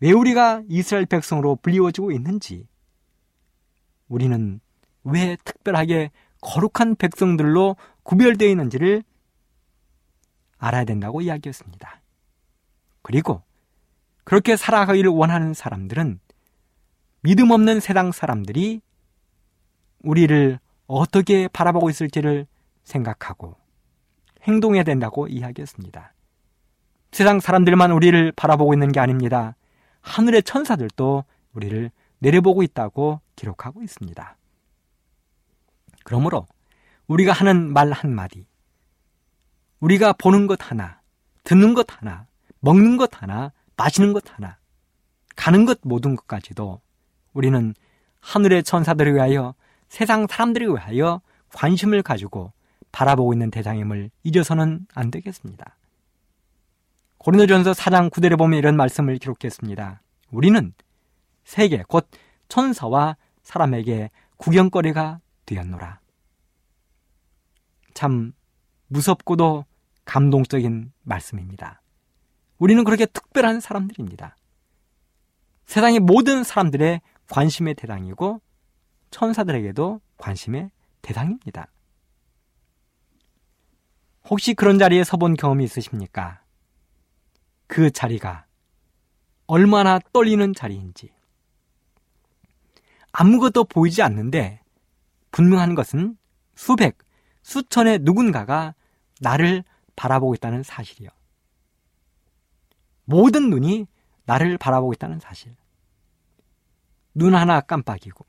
[SPEAKER 3] 왜 우리가 이스라엘 백성으로 불리워지고 있는지, 우리는 왜 특별하게 거룩한 백성들로 구별되어 있는지를 알아야 된다고 이야기했습니다. 그리고 그렇게 살아가기를 원하는 사람들은 믿음 없는 세상 사람들이 우리를 어떻게 바라보고 있을지를 생각하고 행동해야 된다고 이야기했습니다. 세상 사람들만 우리를 바라보고 있는 게 아닙니다. 하늘의 천사들도 우리를 내려보고 있다고 기록하고 있습니다. 그러므로 우리가 하는 말 한마디, 우리가 보는 것 하나, 듣는 것 하나, 먹는 것 하나, 마시는 것 하나, 가는 것 모든 것까지도 우리는 하늘의 천사들에 의하여 세상 사람들에 의하여 관심을 가지고 바라보고 있는 대상임을 잊어서는 안 되겠습니다. 고린도전서 4장 9절에 보면 이런 말씀을 기록했습니다. 우리는 세계 곧 천사와 사람에게 구경거리가 되었노라. 참 무섭고도 감동적인 말씀입니다. 우리는 그렇게 특별한 사람들입니다. 세상의 모든 사람들의 관심의 대상이고 천사들에게도 관심의 대상입니다. 혹시 그런 자리에 서본 경험이 있으십니까? 그 자리가 얼마나 떨리는 자리인지. 아무것도 보이지 않는데 분명한 것은 수백, 수천의 누군가가 나를 바라보고 있다는 사실이요. 모든 눈이 나를 바라보고 있다는 사실. 눈 하나 깜빡이고,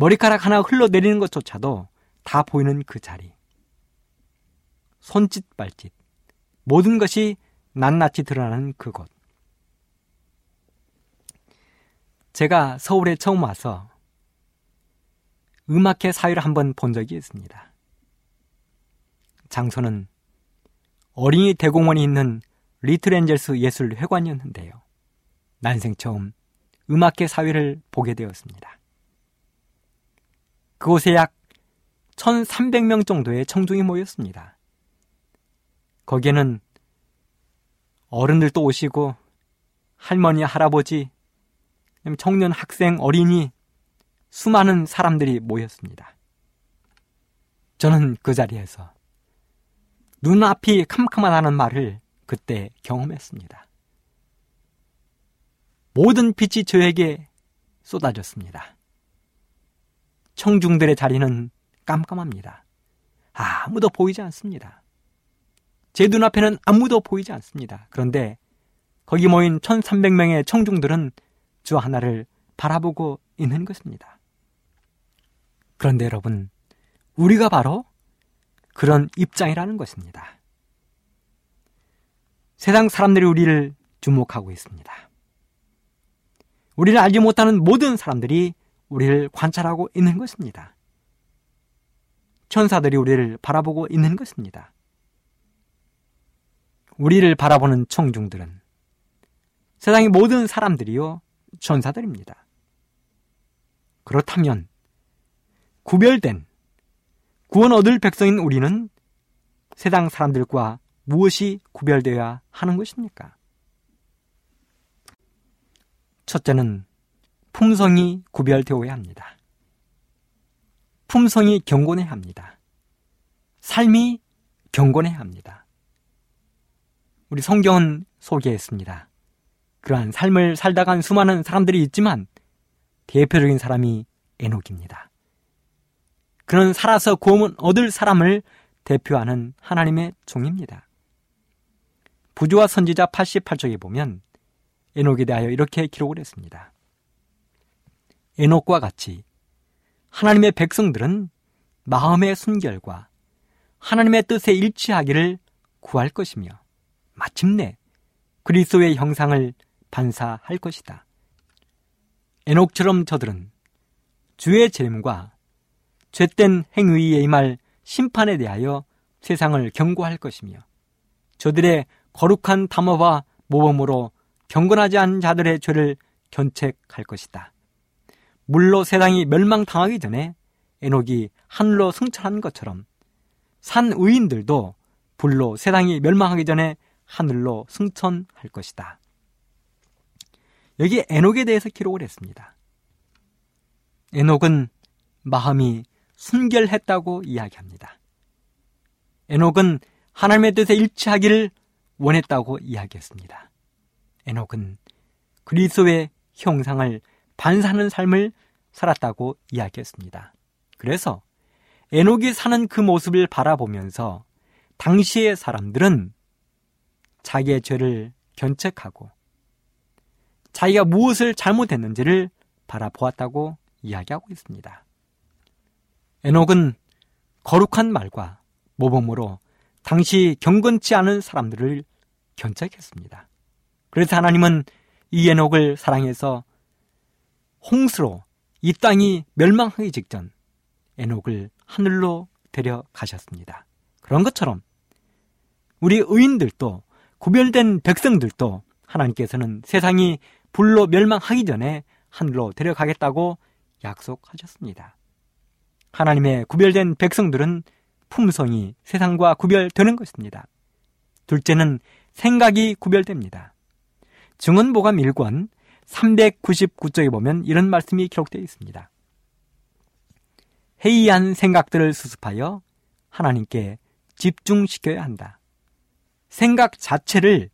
[SPEAKER 3] 머리카락 하나 흘러내리는 것조차도 다 보이는 그 자리. 손짓 발짓. 모든 것이 낱낱이 드러나는 그곳. 제가 서울에 처음 와서 음악회 사회를 한번 본 적이 있습니다. 장소는 어린이 대공원이 있는 리틀 엔젤스 예술 회관이었는데요. 난생 처음 음악회 사회를 보게 되었습니다. 그곳에 약 1,300명 정도의 청중이 모였습니다. 거기에는 어른들도 오시고 할머니, 할아버지, 청년, 학생, 어린이, 수많은 사람들이 모였습니다. 저는 그 자리에서 눈앞이 캄캄하다는 말을 그때 경험했습니다. 모든 빛이 저에게 쏟아졌습니다. 청중들의 자리는 깜깜합니다. 아무도 보이지 않습니다. 제 눈앞에는 아무도 보이지 않습니다. 그런데 거기 모인 1300명의 청중들은 주 하나를 바라보고 있는 것입니다. 그런데 여러분, 우리가 바로 그런 입장이라는 것입니다. 세상 사람들이 우리를 주목하고 있습니다. 우리를 알지 못하는 모든 사람들이 우리를 관찰하고 있는 것입니다. 천사들이 우리를 바라보고 있는 것입니다. 우리를 바라보는 청중들은 세상의 모든 사람들이요 천사들입니다. 그렇다면 구별된 구원 얻을 백성인 우리는 세상 사람들과 무엇이 구별되어야 하는 것입니까? 첫째는 품성이 구별되어야 합니다. 품성이 경건해야 합니다. 삶이 경건해야 합니다. 우리 성경은 소개했습니다. 그러한 삶을 살다간 수많은 사람들이 있지만 대표적인 사람이 에녹입니다. 그는 살아서 구원 얻을 사람을 대표하는 하나님의 종입니다. 부조와 선지자 88쪽에 보면 에녹에 대하여 이렇게 기록을 했습니다. 에녹과 같이 하나님의 백성들은 마음의 순결과 하나님의 뜻에 일치하기를 구할 것이며 마침내 그리스도의 형상을 반사할 것이다. 에녹처럼 저들은 주의 재림과 죄된 행위에 임할 심판에 대하여 세상을 경고할 것이며 저들의 거룩한 담화와 모범으로 경건하지 않은 자들의 죄를 견책할 것이다. 물로 세상이 멸망당하기 전에 에녹이 하늘로 승천한 것처럼 산 의인들도 불로 세상이 멸망하기 전에 하늘로 승천할 것이다. 여기 에녹에 대해서 기록을 했습니다. 에녹은 마음이 순결했다고 이야기합니다. 에녹은 하나님의 뜻에 일치하기를 원했다고 이야기했습니다. 에녹은 그리스도의 형상을 반사하는 삶을 살았다고 이야기했습니다. 그래서 에녹이 사는 그 모습을 바라보면서 당시의 사람들은 자기의 죄를 견책하고 자기가 무엇을 잘못했는지를 바라보았다고 이야기하고 있습니다. 에녹은 거룩한 말과 모범으로 당시 경건치 않은 사람들을 견책했습니다. 그래서 하나님은 이 에녹을 사랑해서 홍수로 이 땅이 멸망하기 직전 에녹을 하늘로 데려가셨습니다. 그런 것처럼 우리 의인들도 구별된 백성들도 하나님께서는 세상이 불로 멸망하기 전에 하늘로 데려가겠다고 약속하셨습니다. 하나님의 구별된 백성들은 품성이 세상과 구별되는 것입니다. 둘째는 생각이 구별됩니다. 증언보감 1권 399쪽에 보면 이런 말씀이 기록되어 있습니다. 해이한 생각들을 수습하여 하나님께 집중시켜야 한다. 생각 자체를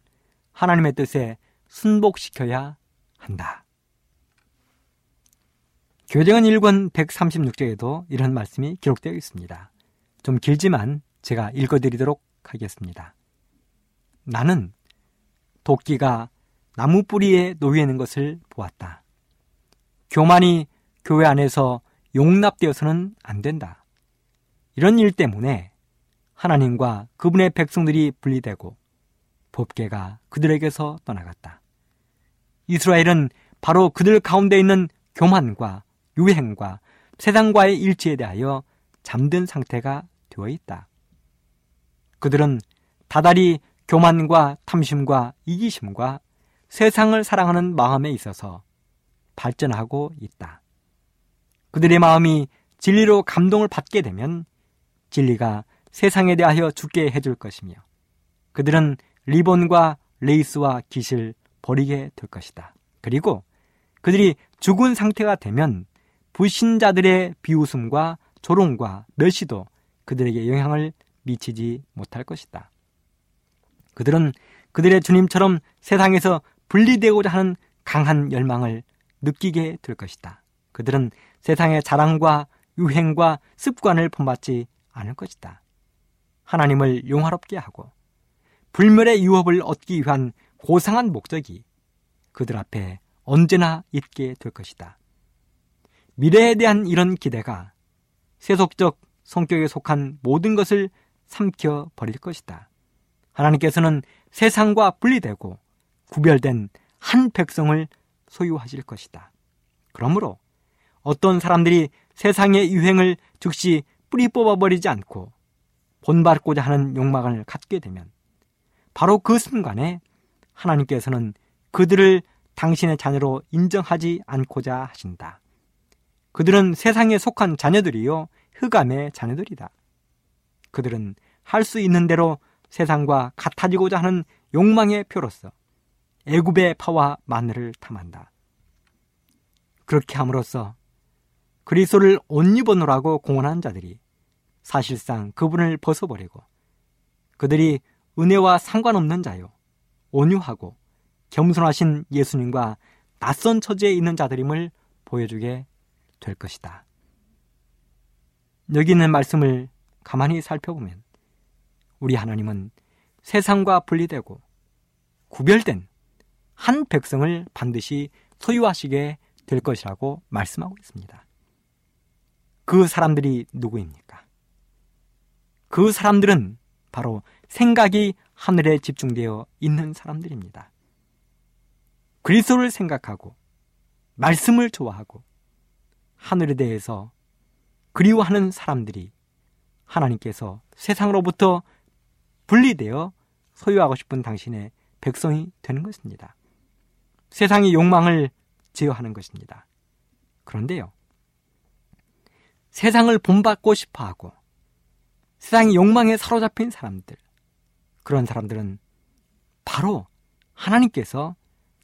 [SPEAKER 3] 하나님의 뜻에 순복시켜야 한다. 교정은 1권 136쪽에도 이런 말씀이 기록되어 있습니다. 좀 길지만 제가 읽어드리도록 하겠습니다. 나는 도끼가 나무 뿌리에 놓여 있는 것을 보았다. 교만이 교회 안에서 용납되어서는 안 된다. 이런 일 때문에 하나님과 그분의 백성들이 분리되고 법계가 그들에게서 떠나갔다. 이스라엘은 바로 그들 가운데 있는 교만과 유행과 세상과의 일치에 대하여 잠든 상태가 되어 있다. 그들은 다달이 교만과 탐심과 이기심과 세상을 사랑하는 마음에 있어서 발전하고 있다. 그들의 마음이 진리로 감동을 받게 되면 진리가 세상에 대하여 죽게 해줄 것이며 그들은 리본과 레이스와 깃을 버리게 될 것이다. 그리고 그들이 죽은 상태가 되면 불신자들의 비웃음과 조롱과 멸시도 그들에게 영향을 미치지 못할 것이다. 그들은 그들의 주님처럼 세상에서 분리되고자 하는 강한 열망을 느끼게 될 것이다. 그들은 세상의 자랑과 유행과 습관을 본받지 않을 것이다. 하나님을 용화롭게 하고 불멸의 유업을 얻기 위한 고상한 목적이 그들 앞에 언제나 있게 될 것이다. 미래에 대한 이런 기대가 세속적 성격에 속한 모든 것을 삼켜 버릴 것이다. 하나님께서는 세상과 분리되고 구별된 한 백성을 소유하실 것이다. 그러므로 어떤 사람들이 세상의 유행을 즉시 뿌리 뽑아버리지 않고 본받고자 하는 욕망을 갖게 되면 바로 그 순간에 하나님께서는 그들을 당신의 자녀로 인정하지 않고자 하신다. 그들은 세상에 속한 자녀들이요, 흑암의 자녀들이다. 그들은 할 수 있는 대로 세상과 같아지고자 하는 욕망의 표로서 애굽의 파와 마늘을 탐한다. 그렇게 함으로써 그리스도를 옷 입어노라고 공언한 자들이 사실상 그분을 벗어버리고 그들이 은혜와 상관없는 자요 온유하고 겸손하신 예수님과 낯선 처지에 있는 자들임을 보여주게 될 것이다. 여기 있는 말씀을 가만히 살펴보면 우리 하나님은 세상과 분리되고 구별된 한 백성을 반드시 소유하시게 될 것이라고 말씀하고 있습니다. 그 사람들이 누구입니까? 그 사람들은 바로 생각이 하늘에 집중되어 있는 사람들입니다. 그리스도를 생각하고 말씀을 좋아하고 하늘에 대해서 그리워하는 사람들이 하나님께서 세상으로부터 분리되어 소유하고 싶은 당신의 백성이 되는 것입니다. 세상의 욕망을 제어하는 것입니다. 그런데요. 세상을 본받고 싶어 하고 세상의 욕망에 사로잡힌 사람들, 그런 사람들은 바로 하나님께서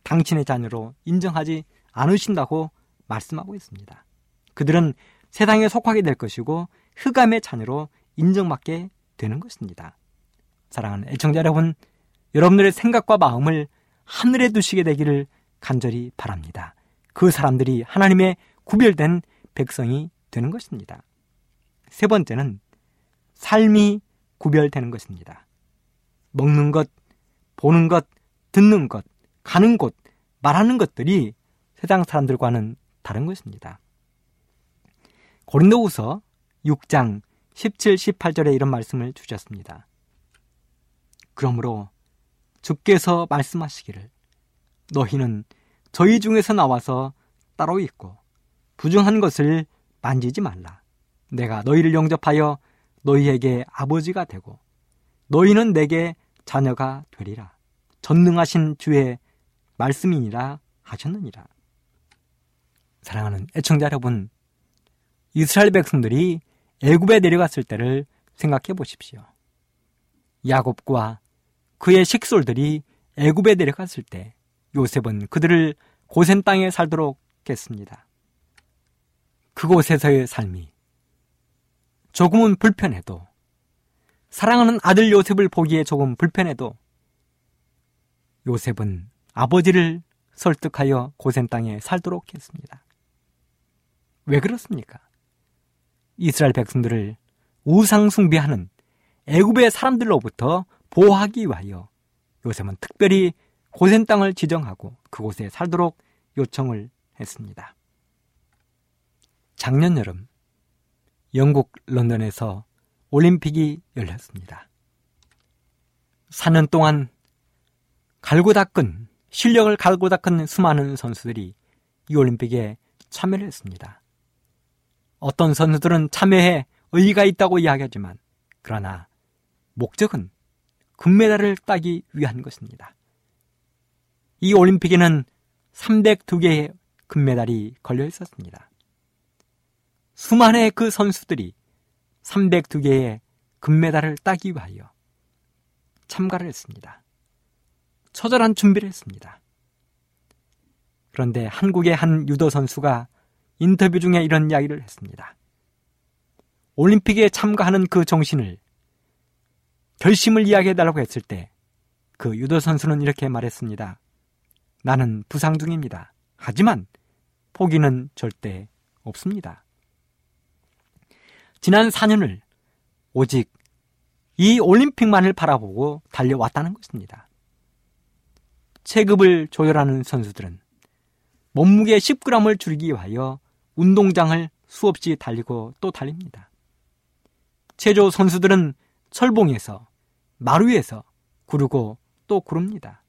[SPEAKER 3] 당신의 자녀로 인정하지 않으신다고 말씀하고 있습니다. 그들은 세상에 속하게 될 것이고 흑암의 자녀로 인정받게 되는 것입니다. 사랑하는 애청자 여러분, 여러분들의 생각과 마음을 하늘에 두시게 되기를 간절히 바랍니다. 그 사람들이 하나님의 구별된 백성이 되는 것입니다. 세 번째는 삶이 구별되는 것입니다. 먹는 것, 보는 것, 듣는 것, 가는 곳, 말하는 것들이 세상 사람들과는 다른 것입니다. 고린도후서 6장 17, 18절에 이런 말씀을 주셨습니다. 그러므로 주께서 말씀하시기를 너희는 저희 중에서 나와서 따로 있고 부정한 것을 만지지 말라. 내가 너희를 영접하여 너희에게 아버지가 되고 너희는 내게 자녀가 되리라. 전능하신 주의 말씀이니라 하셨느니라. 사랑하는 애청자 여러분, 이스라엘 백성들이 애굽에 내려갔을 때를 생각해 보십시오. 야곱과 그의 식솔들이 애굽에 내려갔을 때 요셉은 그들을 고센 땅에 살도록 했습니다. 그곳에서의 삶이 조금은 불편해도 사랑하는 아들 요셉을 보기에 조금 불편해도 요셉은 아버지를 설득하여 고센 땅에 살도록 했습니다. 왜 그렇습니까? 이스라엘 백성들을 우상 숭배하는 애굽의 사람들로부터 보호하기 위하여 요셉은 특별히 고센 땅을 지정하고 그곳에 살도록 요청을 했습니다. 작년 여름 영국 런던에서 올림픽이 열렸습니다. 4년 동안 갈고 닦은 실력을 갈고 닦은 수많은 선수들이 이 올림픽에 참여를 했습니다. 어떤 선수들은 참여해 의의가 있다고 이야기하지만 그러나 목적은 금메달을 따기 위한 것입니다. 이 올림픽에는 302개의 금메달이 걸려 있었습니다. 수많은 그 선수들이 302개의 금메달을 따기 위하여 참가를 했습니다. 처절한 준비를 했습니다. 그런데 한국의 한 유도 선수가 인터뷰 중에 이런 이야기를 했습니다. 올림픽에 참가하는 그 정신을 결심을 이야기해달라고 했을 때 그 유도 선수는 이렇게 말했습니다. 나는 부상 중입니다. 하지만 포기는 절대 없습니다. 지난 4년을 오직 이 올림픽만을 바라보고 달려왔다는 것입니다. 체급을 조절하는 선수들은 몸무게 10g을 줄이기 위하여 운동장을 수없이 달리고 또 달립니다. 체조 선수들은 철봉에서 마루에서 구르고 또 구릅니다.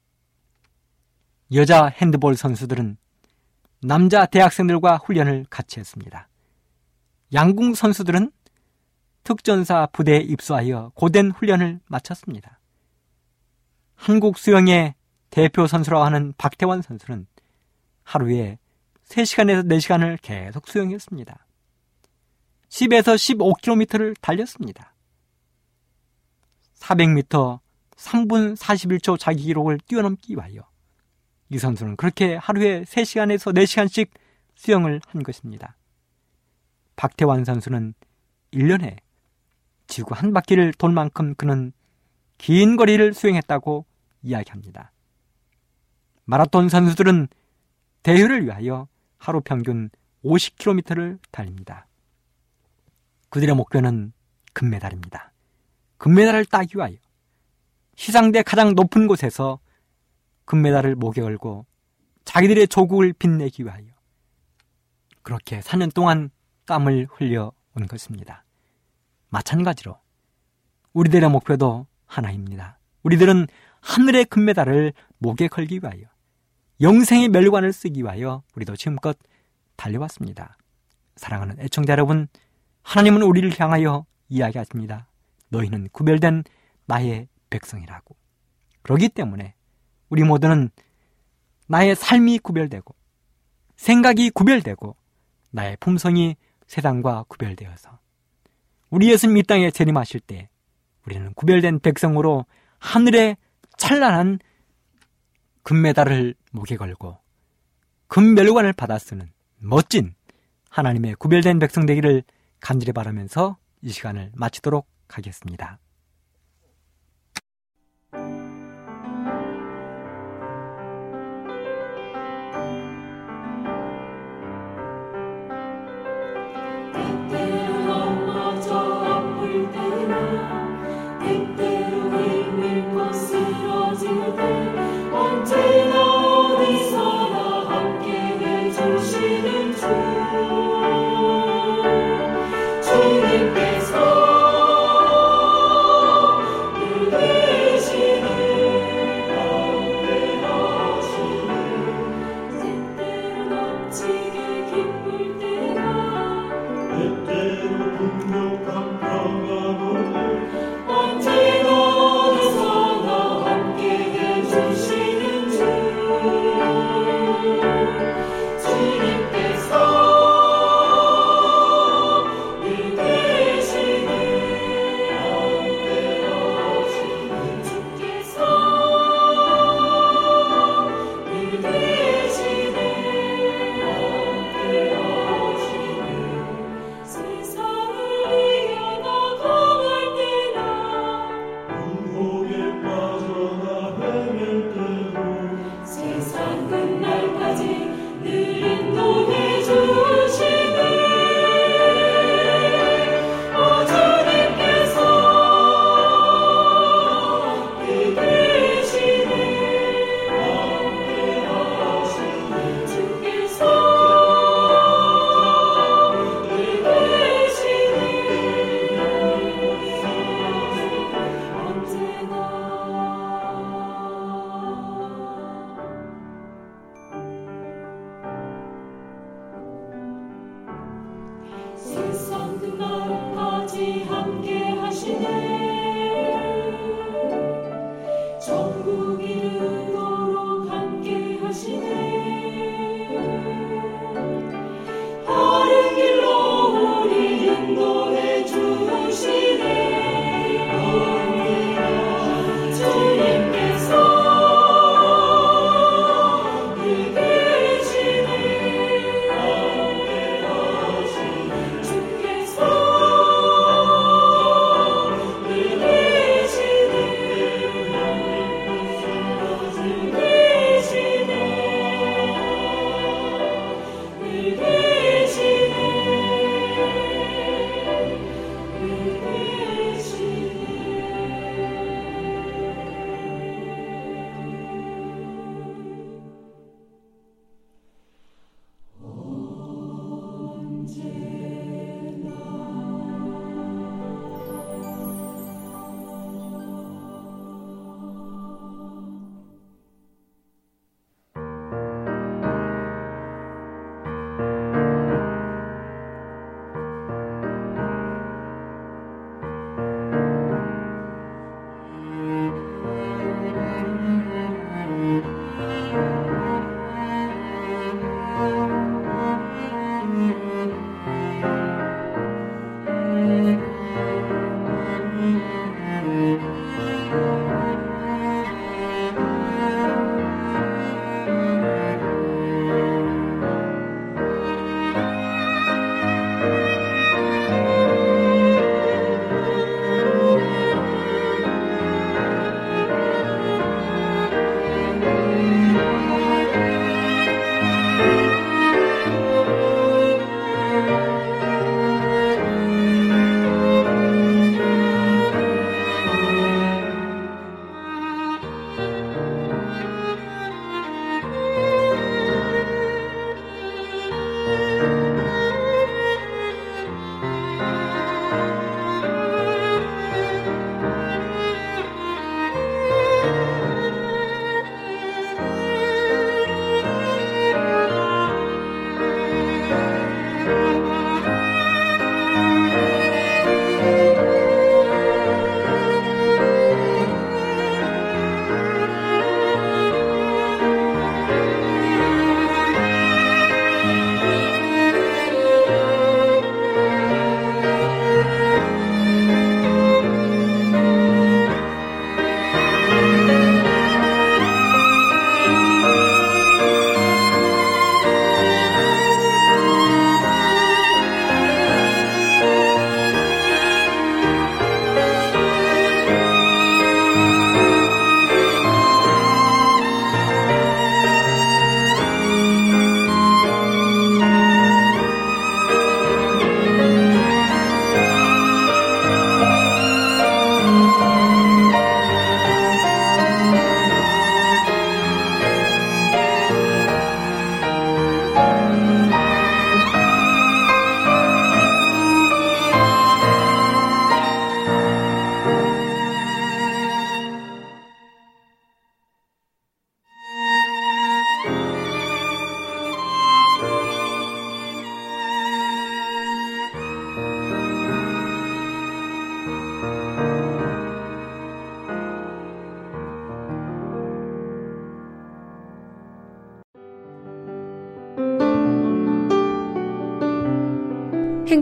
[SPEAKER 3] 여자 핸드볼 선수들은 남자 대학생들과 훈련을 같이 했습니다. 양궁 선수들은 특전사 부대에 입소하여 고된 훈련을 마쳤습니다. 한국 수영의 대표 선수라고 하는 박태환 선수는 하루에 3시간에서 4시간을 계속 수영했습니다. 10에서 15km를 달렸습니다. 400m 3분 41초 자기 기록을 뛰어넘기 위하여 이 선수는 그렇게 하루에 3시간에서 4시간씩 수영을 한 것입니다. 박태환 선수는 1년에 지구 한 바퀴를 돌 만큼 그는 긴 거리를 수행했다고 이야기합니다. 마라톤 선수들은 대회를 위하여 하루 평균 50km를 달립니다. 그들의 목표는 금메달입니다. 금메달을 따기 위하여 시상대 가장 높은 곳에서 금메달을 목에 걸고 자기들의 조국을 빛내기 위하여 그렇게 4년 동안 땀을 흘려 온 것입니다. 마찬가지로 우리들의 목표도 하나입니다. 우리들은 하늘의 금메달을 목에 걸기 위하여 영생의 멸관을 쓰기 위하여 우리도 지금껏 달려왔습니다. 사랑하는 애청자 여러분, 하나님은 우리를 향하여 이야기하십니다. 너희는 구별된 나의 백성이라고. 그러기 때문에 우리 모두는 나의 삶이 구별되고 생각이 구별되고 나의 품성이 세상과 구별되어서 우리 예수님 이 땅에 재림하실 때 우리는 구별된 백성으로 하늘의 찬란한 금메달을 목에 걸고 금멸관을 받아 쓰는 멋진 하나님의 구별된 백성 되기를 간절히 바라면서 이 시간을 마치도록 하겠습니다.